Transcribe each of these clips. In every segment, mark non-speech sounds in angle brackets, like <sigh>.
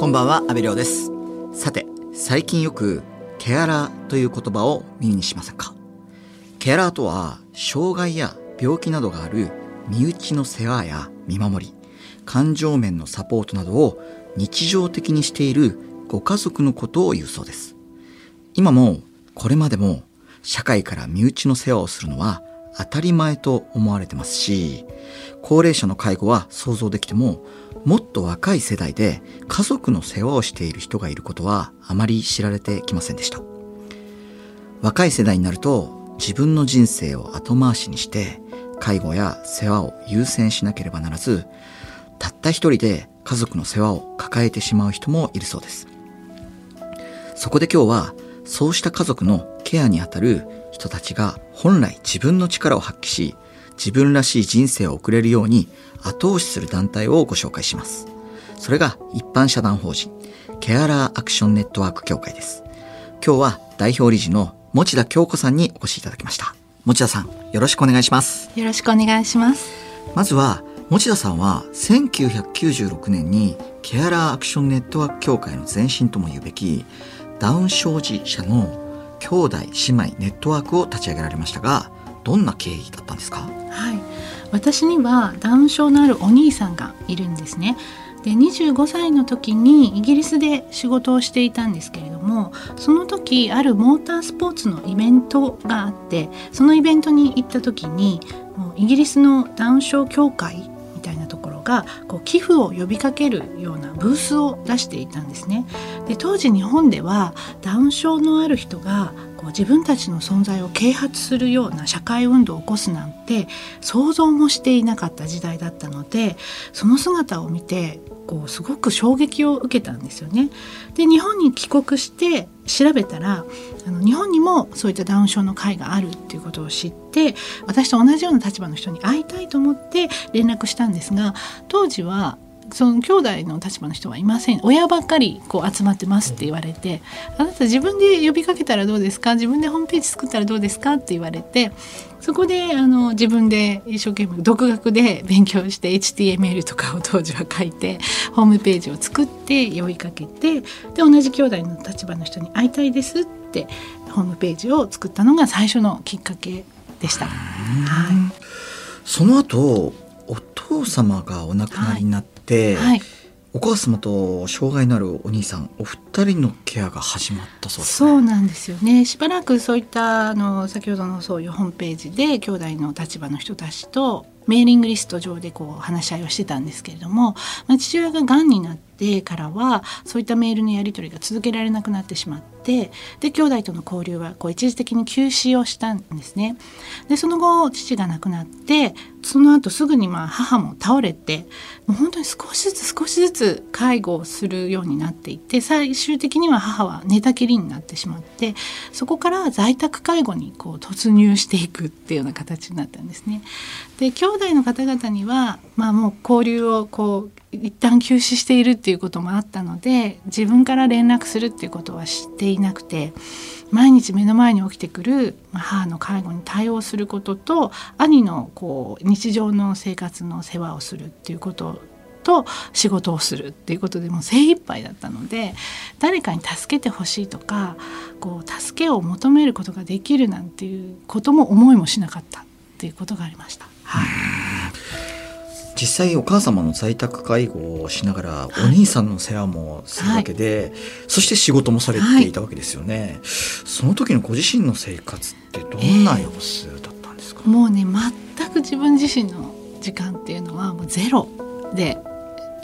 こんばんは、阿部亮です。さて、最近よく、ケアラーという言葉を耳にしませんか？ケアラーとは、障害や病気などがある身内の世話や見守り、感情面のサポートなどを日常的にしているご家族のことを言うそうです。今も、これまでも、社会から身内の世話をするのは当たり前と思われてますし、高齢者の介護は想像できても、もっと若い世代で家族の世話をしている人がいることはあまり知られてきませんでした。若い世代になると自分の人生を後回しにして介護や世話を優先しなければならず、たった一人で家族の世話を抱えてしまう人もいるそうです。そこで今日はそうした家族のケアにあたる人たちが本来自分の力を発揮し、自分らしい人生を送れるように後押しする団体をご紹介します。それが一般社団法人ケアラーアクションネットワーク協会です。今日は代表理事の持田京子さんにお越しいただきました。持田さん、よろしくお願いします。よろしくお願いします。まずは、持田さんは1996年にケアラーアクションネットワーク協会の前身とも言うべきダウン症児者の兄弟姉妹ネットワークを立ち上げられましたが、どんな経緯だったんですか？はい。私にはダウン症のあるお兄さんがいるんですね。で25歳の時にイギリスで仕事をしていたんですけれどもその時あるモータースポーツのイベントがあってそのイベントに行った時にもうイギリスのダウン症協会みたいなところがこう寄付を呼びかけるようなブースを出していたんですね。で当時日本ではダウン症のある人がこう自分たちの存在を啓発するような社会運動を起こすなんて想像もしていなかった時代だったのでその姿を見てこうすごく衝撃を受けたんですよね。で日本に帰国して調べたらあの日本にもそういったダウン症の会があるっていうことを知って私と同じような立場の人に会いたいと思って連絡したんですが当時はその兄弟の立場の人はいません。親ばっかりこう集まってますって言われてあなた自分で呼びかけたらどうですか？自分でホームページ作ったらどうですか？って言われてそこであの自分で一生懸命独学で勉強して HTML とかを当時は書いてホームページを作って呼びかけてで同じ兄弟の立場の人に会いたいですってホームページを作ったのが最初のきっかけでした。はいその後、お父様がお亡くなりになって、はいお母様と障害のあるお兄さん、お二人のケアが始まったそうですね。そうなんですよねしばらくそういったあの先ほどのそういうホームページで兄弟の立場の人たちとメーリングリスト上でこう話し合いをしてたんですけれども、まあ、父親ががんになってからはそういったメールのやり取りが続けられなくなってしまってで兄弟との交流はこう一時的に休止をしたんですね。でその後父が亡くなってその後すぐにまあ母も倒れてもう本当に少しずつ少しずつ介護をするようになっていって最終的には母は寝たきりになってしまってそこから在宅介護にこう突入していくっていうような形になったんですね。で兄弟の方々には、まあ、もう交流をこう一旦休止しているっていうこともあったので自分から連絡するっていうことは知っていなくて毎日目の前に起きてくる母の介護に対応することと兄のこう日常の生活の世話をするっていうことと仕事をするっていうことでもう精一杯だったので誰かに助けてほしいとかこう助けを求めることができるなんていうことも思いもしなかったっていうことがありました。はい。実際お母様の在宅介護をしながらお兄さんの世話もするわけで、そして仕事もされていたわけですよね、その時のご自身の生活ってどんな様子だったんですか、もうね全く自分自身の時間っていうのはもうゼロで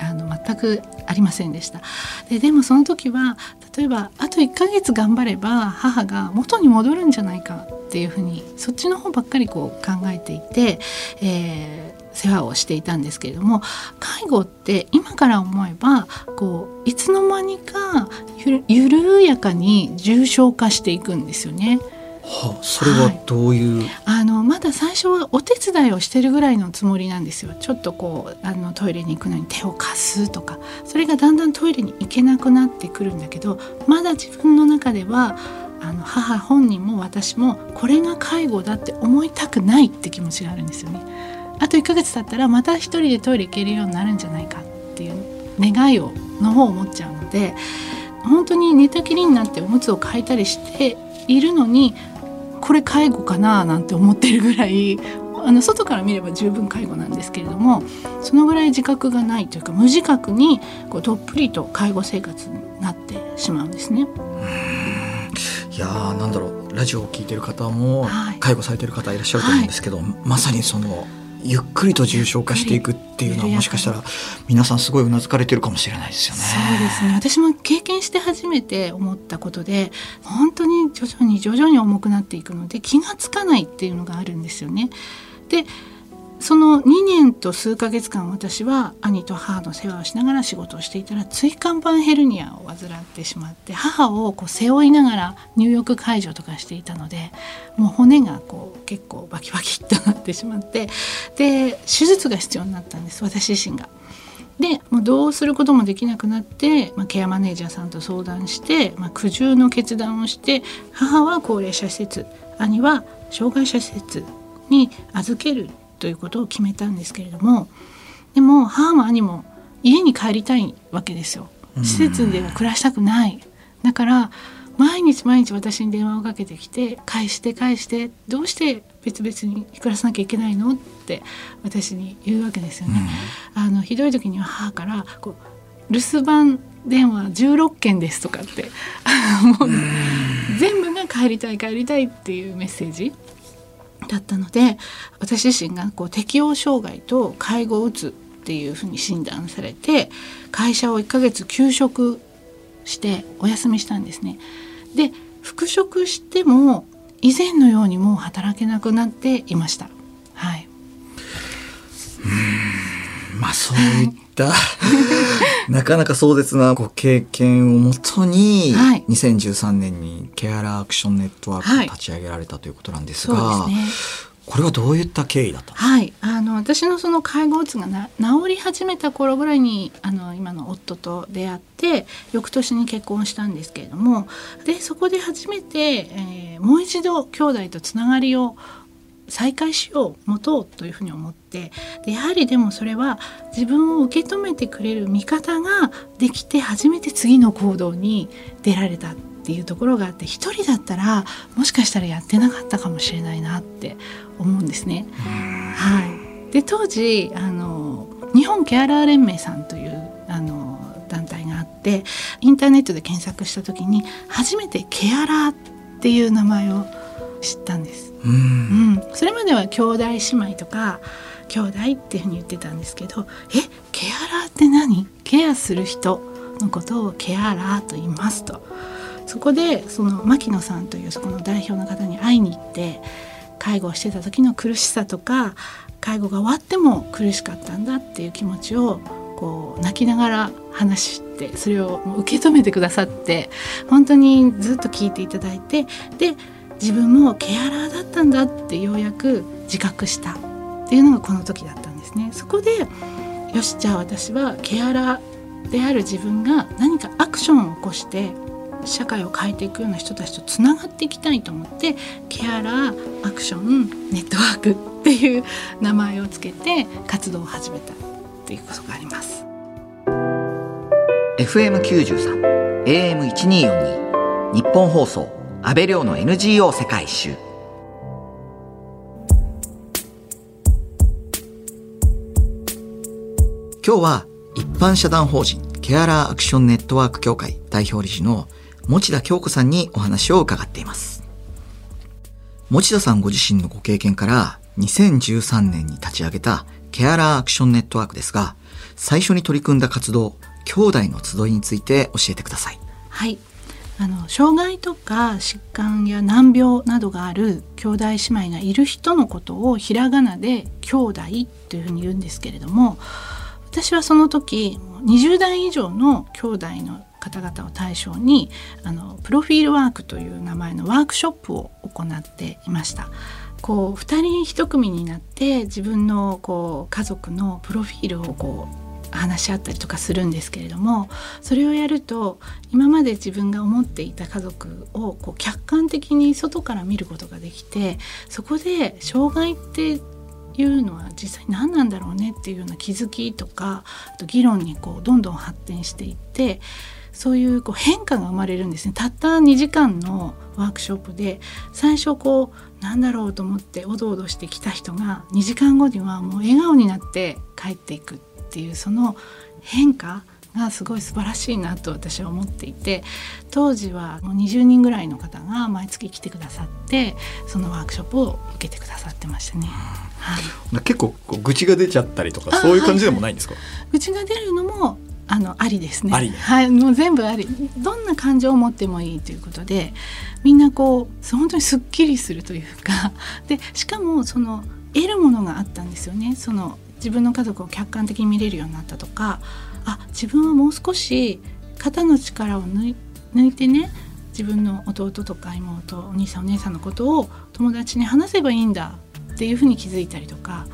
あの全くありませんでした。ででもその時は例えばあと1ヶ月頑張れば母が元に戻るんじゃないかっていうふうにそっちの方ばっかりこう考えていて、えー世話をしていたんですけれども介護って今から思えばこういつの間にかゆる緩やかに重症化していくんですよね。はあ、それはどういう、あのまだ最初はお手伝いをしてるぐらいのつもりなんですよ。ちょっとこうあのトイレに行くのに手を貸すとか。それがだんだんトイレに行けなくなってくるんだけどまだ自分の中ではあの母本人も私もこれが介護だって思いたくないって気持ちがあるんですよね。あと1ヶ月経ったらまた一人でトイレ行けるようになるんじゃないかっていう願いをの方を持っちゃうので本当に寝たきりになっておむつを替えたりしているのにこれ介護かななんて思ってるぐらいあの外から見れば十分介護なんですけれどもそのぐらい自覚がないというか無自覚にこうどっぷりと介護生活になってしまうんですね。いやーなんだろうラジオを聞いてる方も介護されてる方いらっしゃると思うんですけど、はい、まさにそのゆっくりと重症化していくっていうのはもしかしたら皆さんすごいうなずかれてるかもしれないですよね。そうですね私も経験して初めて思ったことで本当に徐々に徐々に重くなっていくので気がつかないっていうのがあるんですよね。でその2年と数ヶ月間私は兄と母の世話をしながら仕事をしていたら椎間板ヘルニアを患ってしまって母をこう背負いながら入浴介助とかしていたのでもう骨がこう結構バキバキっとなってしまってで手術が必要になったんです私自身が。でもうどうすることもできなくなって、まあ、ケアマネージャーさんと相談して、まあ、苦渋の決断をして母は高齢者施設兄は障害者施設に預けるということを決めたんですけれどもでも母も兄も家に帰りたいわけですよ。施設では暮らしたくない。だから毎日毎日私に電話をかけてきて返して返してどうして別々に暮らさなきゃいけないのって私に言うわけですよね。うん、あのひどい時には母からこう留守番電話16件ですとかってもう全部が帰りたい帰りたいっていうメッセージだったので私自身がこう適応障害と介護うつっていうふうに診断されて会社を1ヶ月休職してお休みしたんですね。で復職しても以前のようにもう働けなくなっていました。はい。うんまあそういった <laughs> なかなか壮絶なご経験をもとに、はい、2013年にケアラーアクションネットワークを立ち上げられたということなんですが、はい、これはどういった経緯だったんですか、はい、あの私のその介護うつがな治り始めた頃ぐらいにあの今の夫と出会って翌年に結婚したんですけれどもでそこで初めて、えー、もう一度兄弟とつながりを再開しよう持とうというふうに思ってでやはりでもそれは自分を受け止めてくれる味方ができて初めて次の行動に出られたっていうところがあって一人だったらもしかしたらやってなかったかもしれないなって思うんですね。はい、で当時あの日本ケアラー連盟さんというあの団体があってインターネットで検索した時に初めてケアラーっていう名前を知ったんです。うん、うん、それまでは兄弟姉妹とか兄弟っていうふうに言ってたんですけどえケアラーって何？ケアする人のことをケアラーと言いますと。そこでその牧野さんというそこの代表の方に会いに行って介護をしてた時の苦しさとか介護が終わっても苦しかったんだっていう気持ちをこう泣きながら話してそれを受け止めてくださって本当にずっと聞いていただいてで自分もケアラーだったんだってようやく自覚したっていうのがこの時だったんですね。そこでよしじゃあ私はケアラーである自分が何かアクションを起こして社会を変えていくような人たちとつながっていきたいと思ってケアラーアクションネットワークっていう名前をつけて活動を始めたっていうことがあります。FM93 AM1242 日本放送安倍亮の NGO 世界一周。今日は一般社団法人ケアラーアクションネットワーク協会代表理事の持田京子さんにお話を伺っています。持田さんご自身のご経験から2013年に立ち上げたケアラーアクションネットワークですが最初に取り組んだ活動兄弟の集いについて教えてください。はい。あの障害とか疾患や難病などがある兄弟姉妹がいる人のことをひらがなで兄弟というふうに言うんですけれども私はその時20代以上の兄弟の方々を対象にあのプロフィールワークという名前のワークショップを行っていました。こう2人1組になって自分のこう家族のプロフィールをこう話し合ったりとかするんですけれどもそれをやると今まで自分が思っていた家族をこう客観的に外から見ることができてそこで障害っていうのは実際何なんだろうねっていうような気づきとかあと議論にこうどんどん発展していってそういうこう変化が生まれるんですね。たった2時間のワークショップで最初こうなんだろうと思っておどおどしてきた人が2時間後にはもう笑顔になって帰っていく。っていうその変化がすごい素晴らしいなと私は思っていて当時はもう20人ぐらいの方が毎月来てくださってそのワークショップを受けてくださってましたね。はい、結構愚痴が出ちゃったりとかそういう感じでもないんですか、はい、愚痴が出るのもあのありですね。ねはい、もう全部あり。どんな感情を持ってもいいということで、みんなこう本当にすっきりするというか、でしかもその得るものがあったんですよね。その自分の家族を客観的に見れるようになったとか、あ自分はもう少し肩の力を抜いてね自分の弟とか妹お兄さんお姉さんのことを友達に話せばいいんだっていうふうに気づいたりとか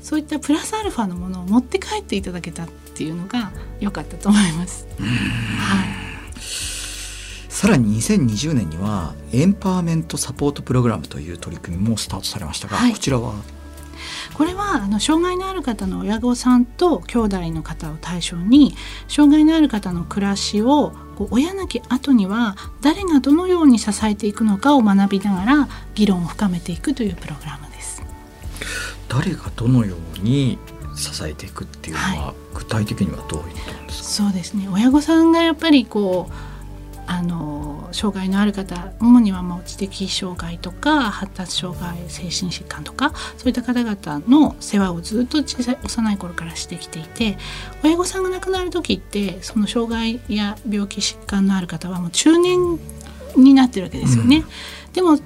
そういったプラスアルファのものを持って帰っていただけたっていうのが良かったと思います。はい。さらに2020年にはエンパワーメントサポートプログラムという取り組みもスタートされましたが、はい、こちらは？これはあの障害のある方の親御さんと兄弟の方を対象に障害のある方の暮らしをこう親なき後には誰がどのように支えていくのかを学びながら議論を深めていくというプログラムです。誰がどのように支えていくっていうのは、はい、具体的にはどういうことなんですか？そうですね。親御さんがやっぱりこうあの障害のある方主にはもう知的障害とか発達障害精神疾患とかそういった方々の世話をずっと小さい幼い頃からしてきていて親御さんが亡くなる時ってその障害や病気疾患のある方はもう中年になってるわけですよね。うん、でもず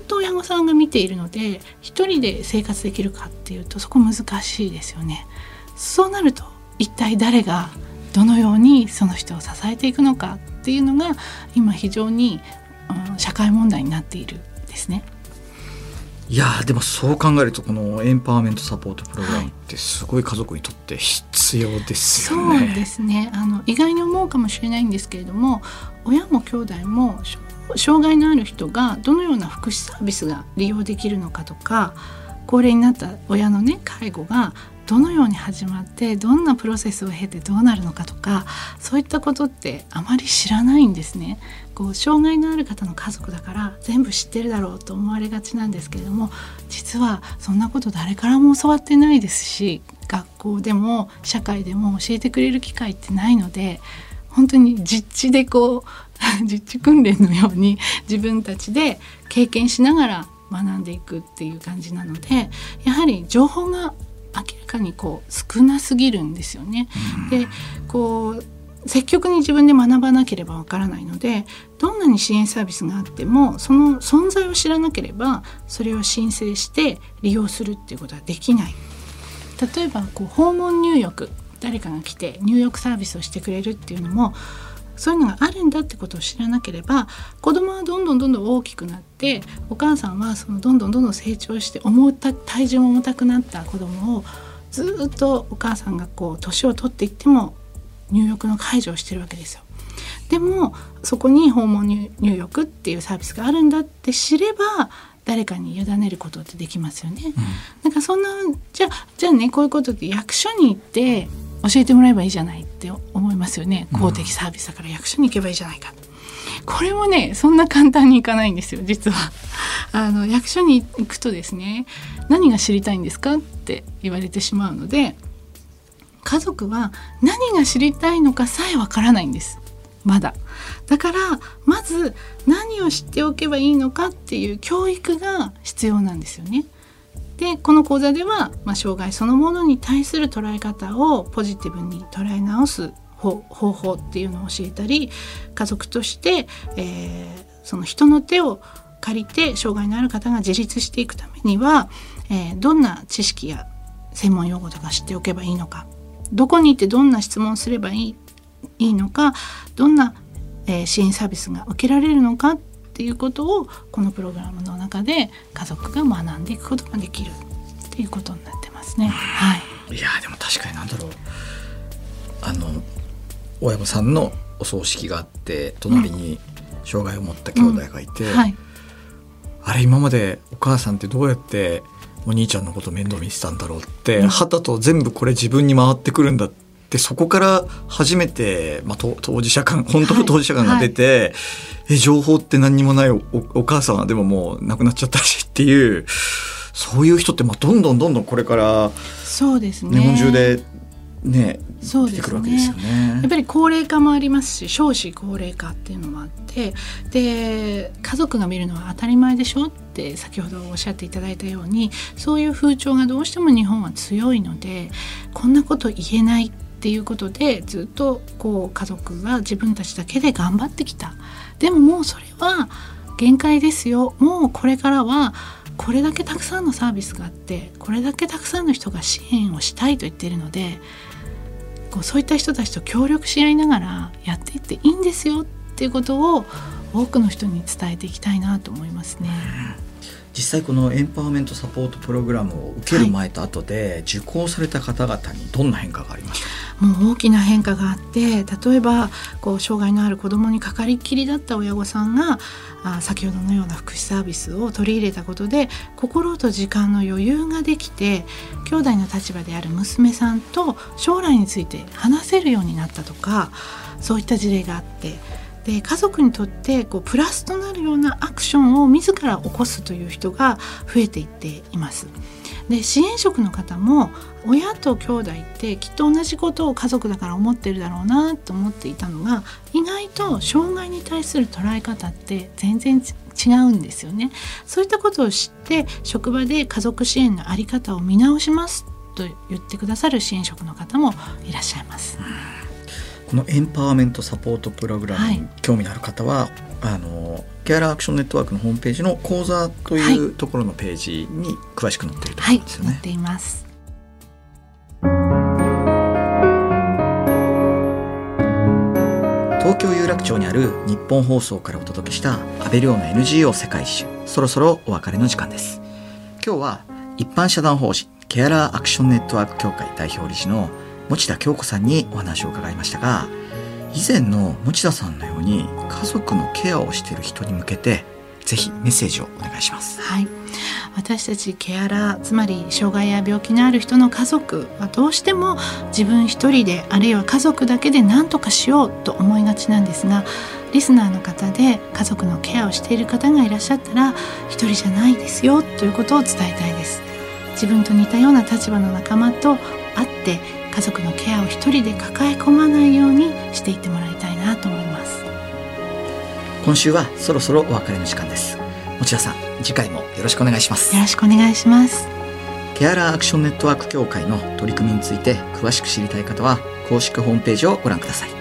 っと親御さんが見ているので一人で生活できるかっていうとそこ難しいですよね。そうなると一体誰がどのようにその人を支えていくのかっていうのが今非常に、うん、社会問題になっているですね。いやでもそう考えるとこのエンパワーメントサポートプログラムってすごい家族にとって必要ですよね。そうですねあの意外に思うかもしれないんですけれども親も兄弟も障害のある人がどのような福祉サービスが利用できるのかとか高齢になった親のね介護がどのように始まってどんなプロセスを経てどうなるのかとかそういったことってあまり知らないんですね。こう障害のある方の家族だから全部知ってるだろうと思われがちなんですけれども実はそんなこと誰からも教わってないですし学校でも社会でも教えてくれる機会ってないので本当に実地でこう <laughs> 実地訓練のように自分たちで経験しながら学んでいくっていう感じなのでやはり情報が明らかにこう少なすぎるんですよね。でこう積極に自分で学ばなければわからないのでどんなに支援サービスがあってもその存在を知らなければそれを申請して利用するっていうことはできない。例えばこう訪問入浴誰かが来て入浴サービスをしてくれるっていうのもそういうのがあるんだってことを知らなければ子供はどんどんどんどん大きくなってお母さんはそのどんどんどんどん成長して重た体重も重たくなった子供をずっとお母さんがこう年を取っていっても入浴の介助をしてるわけですよ。でもそこに訪問入浴っていうサービスがあるんだって知れば誰かに委ねることってできますよね。うん、なんかそんなじゃあじゃあねこういうことって役所に行って教えてもらえばいいじゃないって思いますよね。公的サービスだから役所に行けばいいじゃないか、うん、これもねそんな簡単にいかないんですよ実は。<laughs> あの役所に行くとですね何が知りたいんですかって言われてしまうので家族は何が知りたいのかさえわからないんです。まだ。だからまず何を知っておけばいいのかっていう教育が必要なんですよねでこの講座では、まあ、障害そのものに対する捉え方をポジティブに捉え直す方法っていうのを教えたり家族として、えー、その人の手を借りて障害のある方が自立していくためには、えー、どんな知識や専門用語とか知っておけばいいのかどこに行ってどんな質問すればいいいいのかどんな、えー、支援サービスが受けられるのかっていうことをこのプログラムの中で家族が学んでいくことができるっていうことになってますね。はい、いやでも確かになんだろう。あの親御さんのお葬式があって隣に障害を持った兄弟がいて、うん。うんはい、あれ今までお母さんってどうやってお兄ちゃんのこと面倒見てたんだろうってはたと全部これ自分に回ってくるんだってそこから初めて、まあ、当事者感本当の当事者感が出て、はい。はい、え情報って何にもないおお母さんはでももう亡くなっちゃったしっていうそういう人ってまあどんどんどんどんこれからそうですね。日本中でねそうですね、ね、やっぱり高齢化もありますし少子高齢化っていうのもあってで家族が見るのは当たり前でしょって先ほどおっしゃっていただいたようにそういう風潮がどうしても日本は強いのでこんなこと言えないっていうことでずっとこう家族は自分たちだけで頑張ってきたでももうそれは限界ですよもうこれからはこれだけたくさんのサービスがあってこれだけたくさんの人が支援をしたいと言っているのでこうそういった人たちと協力し合いながらやっていっていいんですよっていうことを多くの人に伝えていきたいなと思いますね。実際このエンパワーメントサポートプログラムを受ける前と後で受講された方々にどんな変化がありました、もう大きな変化があって例えばこう障害のある子どもにかかりっきりだった親御さんがあ先ほどのような福祉サービスを取り入れたことで心と時間の余裕ができて兄弟の立場である娘さんと将来について話せるようになったとかそういった事例があって。で家族にとってこうプラスとなるようなアクションを自ら起こすという人が増えていっています。で支援職の方も親と兄弟ってきっと同じことを家族だから思ってるだろうなと思っていたのが意外と障害に対する捉え方って全然違うんですよね。そういったことを知って職場で家族支援の在り方を見直しますと言ってくださる支援職の方もいらっしゃいます。このエンパワーメントサポートプログラムに興味のある方は、はい、あのケアラーアクションネットワークのホームページの講座というところのページに詳しく載っていると思うんですよね。はい、載っています。東京有楽町にある日本放送からお届けした安倍亮の NGO 世界一周。そろそろお別れの時間です。今日は一般社団法人ケアラーアクションネットワーク協会代表理事の持田京子さんにお話を伺いましたが以前の持田さんのように家族のケアをしている人に向けてぜひメッセージをお願いします。はい、私たちケアラーつまり障害や病気のある人の家族はどうしても自分一人であるいは家族だけで何とかしようと思いがちなんですがリスナーの方で家族のケアをしている方がいらっしゃったら一人じゃないですよということを伝えたいです。自分と似たような立場の仲間と会って家族のケアを一人で抱え込まないようにしていってもらいたいなと思います。今週はそろそろお別れの時間です。持田さん次回もよろしくお願いします。よろしくお願いします。ケアラーアクションネットワーク協会の取り組みについて詳しく知りたい方は公式ホームページをご覧ください。こ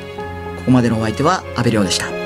こまでのお相手は阿部亮でした